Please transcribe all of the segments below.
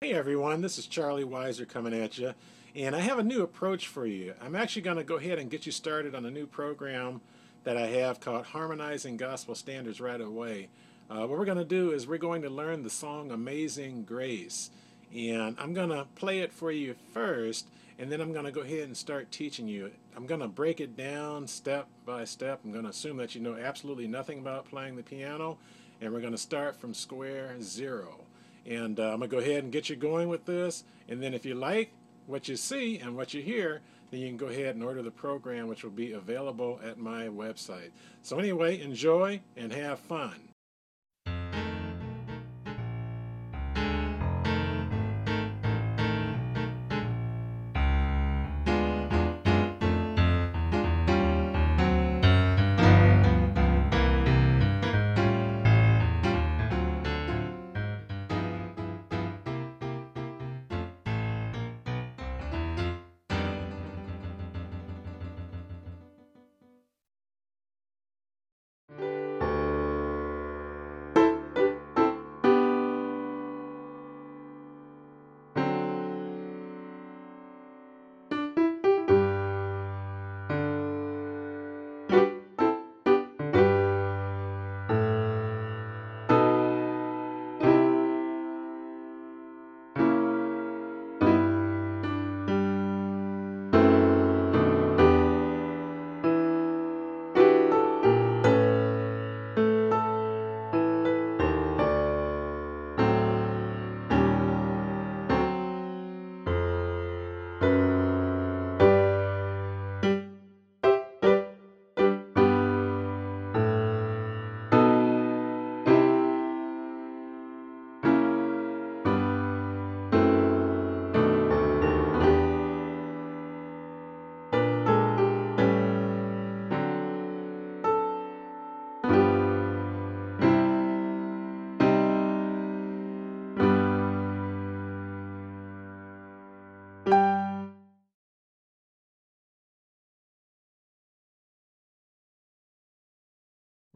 Hey everyone, this is Charlie Weiser coming at you, and I have a new approach for you. I'm actually going to go ahead and get you started on a new program that I have called Harmonizing Gospel Standards right away. Uh, what we're going to do is we're going to learn the song Amazing Grace, and I'm going to play it for you first, and then I'm going to go ahead and start teaching you. I'm going to break it down step by step. I'm going to assume that you know absolutely nothing about playing the piano, and we're going to start from square zero. And uh, I'm going to go ahead and get you going with this. And then if you like what you see and what you hear, then you can go ahead and order the program, which will be available at my website. So, anyway, enjoy and have fun.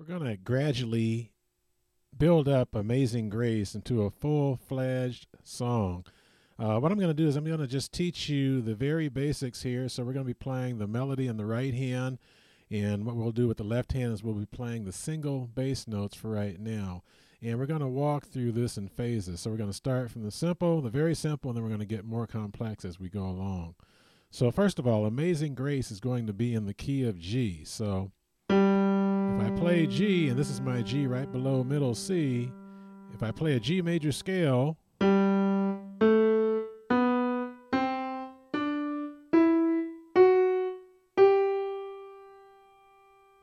We're going to gradually build up Amazing Grace into a full fledged song. Uh, what I'm going to do is I'm going to just teach you the very basics here. So we're going to be playing the melody in the right hand. And what we'll do with the left hand is we'll be playing the single bass notes for right now. And we're going to walk through this in phases. So we're going to start from the simple, the very simple, and then we're going to get more complex as we go along. So first of all, Amazing Grace is going to be in the key of G. So I play G, and this is my G right below middle C, if I play a G major scale,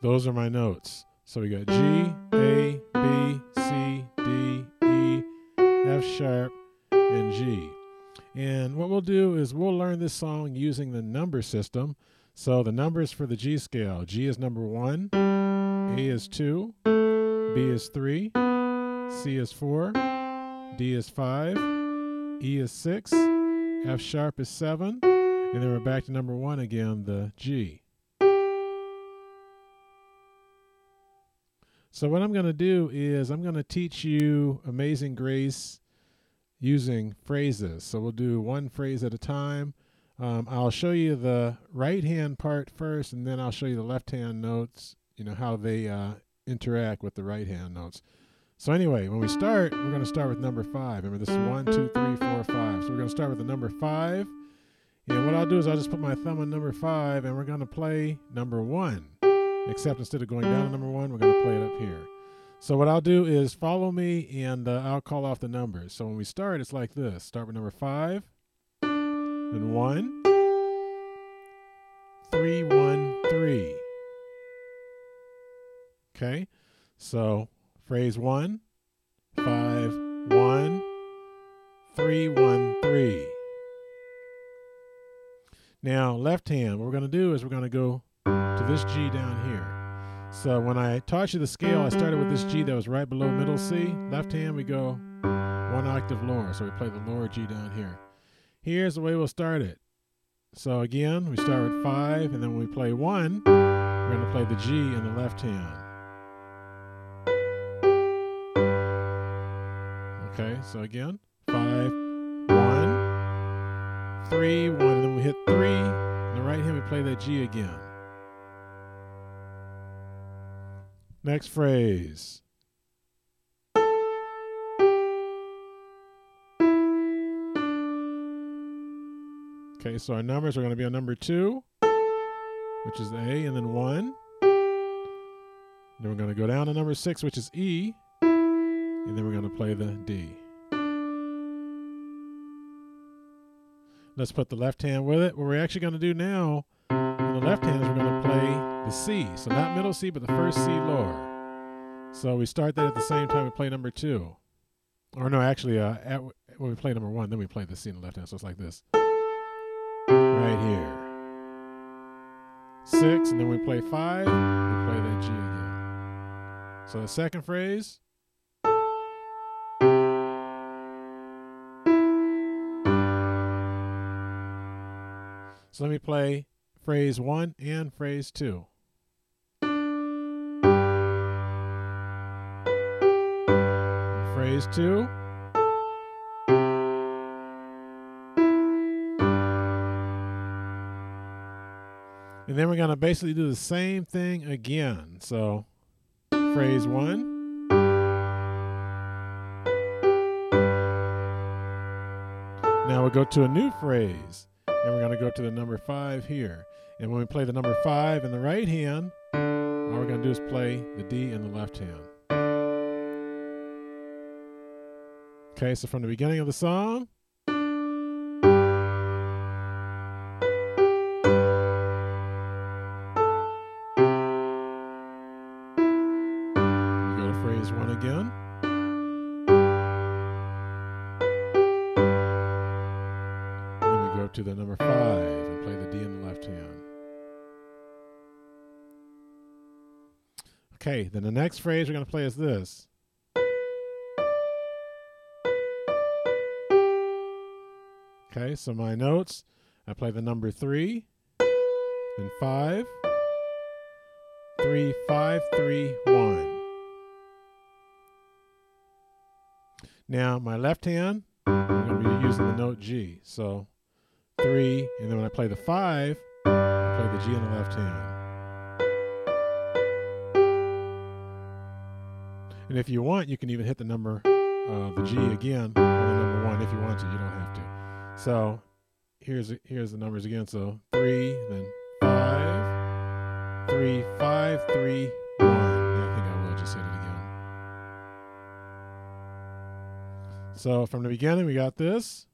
those are my notes. So we got G, A, B, C, D, E, F sharp, and G. And what we'll do is we'll learn this song using the number system. So the numbers for the G scale G is number one. A is 2, B is 3, C is 4, D is 5, E is 6, F sharp is 7, and then we're back to number 1 again, the G. So what I'm going to do is I'm going to teach you Amazing Grace using phrases. So we'll do one phrase at a time. Um, I'll show you the right hand part first, and then I'll show you the left hand notes you know how they uh, interact with the right hand notes. So anyway, when we start, we're going to start with number five. Remember, this is one, two, three, four, five. So we're going to start with the number five. And what I'll do is I'll just put my thumb on number five, and we're going to play number one. Except instead of going down to number one, we're going to play it up here. So what I'll do is follow me, and uh, I'll call off the numbers. So when we start, it's like this. Start with number five, then one, three, one, three. Okay, so phrase one, five, one, three, one, three. Now, left hand, what we're going to do is we're going to go to this G down here. So when I taught you the scale, I started with this G that was right below middle C. Left hand, we go one octave lower. So we play the lower G down here. Here's the way we'll start it. So again, we start with five, and then when we play one, we're going to play the G in the left hand. Okay, so again, five, one, three, one. and then we hit three. On the right hand, we play that G again. Next phrase. Okay, so our numbers are going to be on number two, which is A, and then one. Then we're going to go down to number six, which is E, and then we're going to play the D. Let's put the left hand with it. What we're actually going to do now in the left hand is we're going to play the C. So not middle C, but the first C lower. So we start that at the same time we play number two. Or no, actually, uh, at, when we play number one, then we play the C in the left hand. So it's like this. Right here. Six, and then we play five, we play that G again. So the second phrase. So let me play phrase one and phrase two. Phrase two. And then we're going to basically do the same thing again. So, phrase one. Now we'll go to a new phrase, and we're going to go to the number five here. And when we play the number five in the right hand, all we're going to do is play the D in the left hand. Okay, so from the beginning of the song. To the number five and play the D in the left hand. Okay, then the next phrase we're going to play is this. Okay, so my notes I play the number three, then five, three, five, three, one. Now, my left hand, I'm going to be using the note G. So three, and then when I play the five, I play the G in the left hand. And if you want, you can even hit the number, uh, the G again on the number one if you want to. You don't have to. So here's here's the numbers again. So three, then five, three, five, three, one. I think I will just it again. So from the beginning, we got this.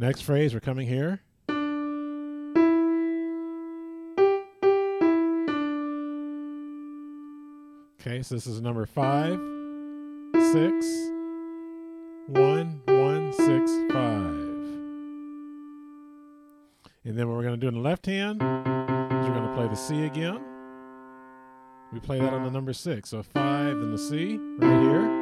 Next phrase, we're coming here. Okay, so this is number five, six, one, one, six, five. And then what we're going to do in the left hand is we're going to play the C again. We play that on the number six. So five, then the C right here.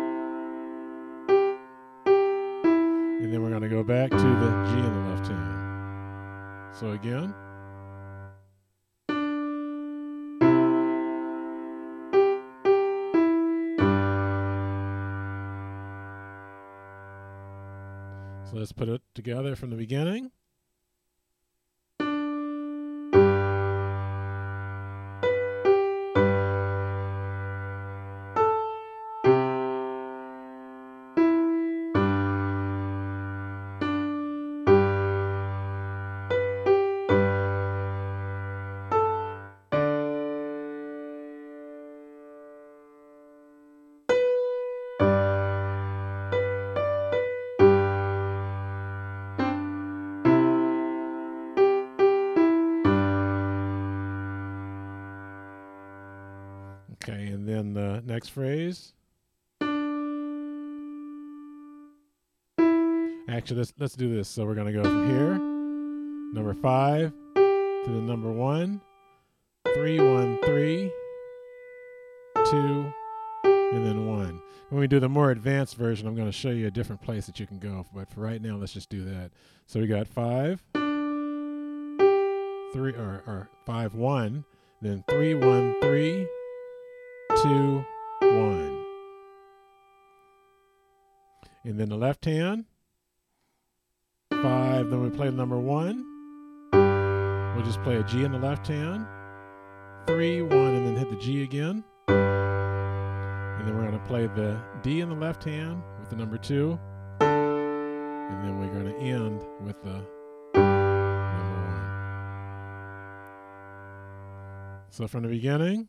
Go back to the G in the left hand. So again. So let's put it together from the beginning. And the next phrase. Actually, let's let's do this. So we're gonna go from here, number five, to the number one, three, one, three, two, and then one. When we do the more advanced version, I'm going to show you a different place that you can go. But for right now, let's just do that. So we got five, three, or, or five, one, then three, one, three, two, one. And then the left hand, five, then we play the number one. We'll just play a G in the left hand, three, one, and then hit the G again. And then we're going to play the D in the left hand with the number two. And then we're going to end with the number one. So from the beginning.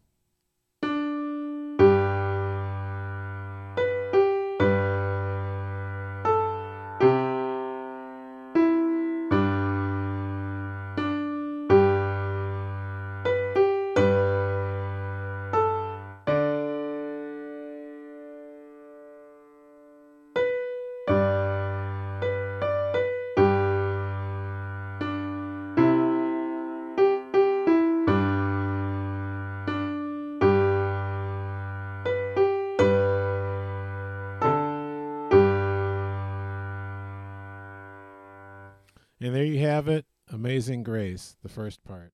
And there you have it Amazing Grace, the first part.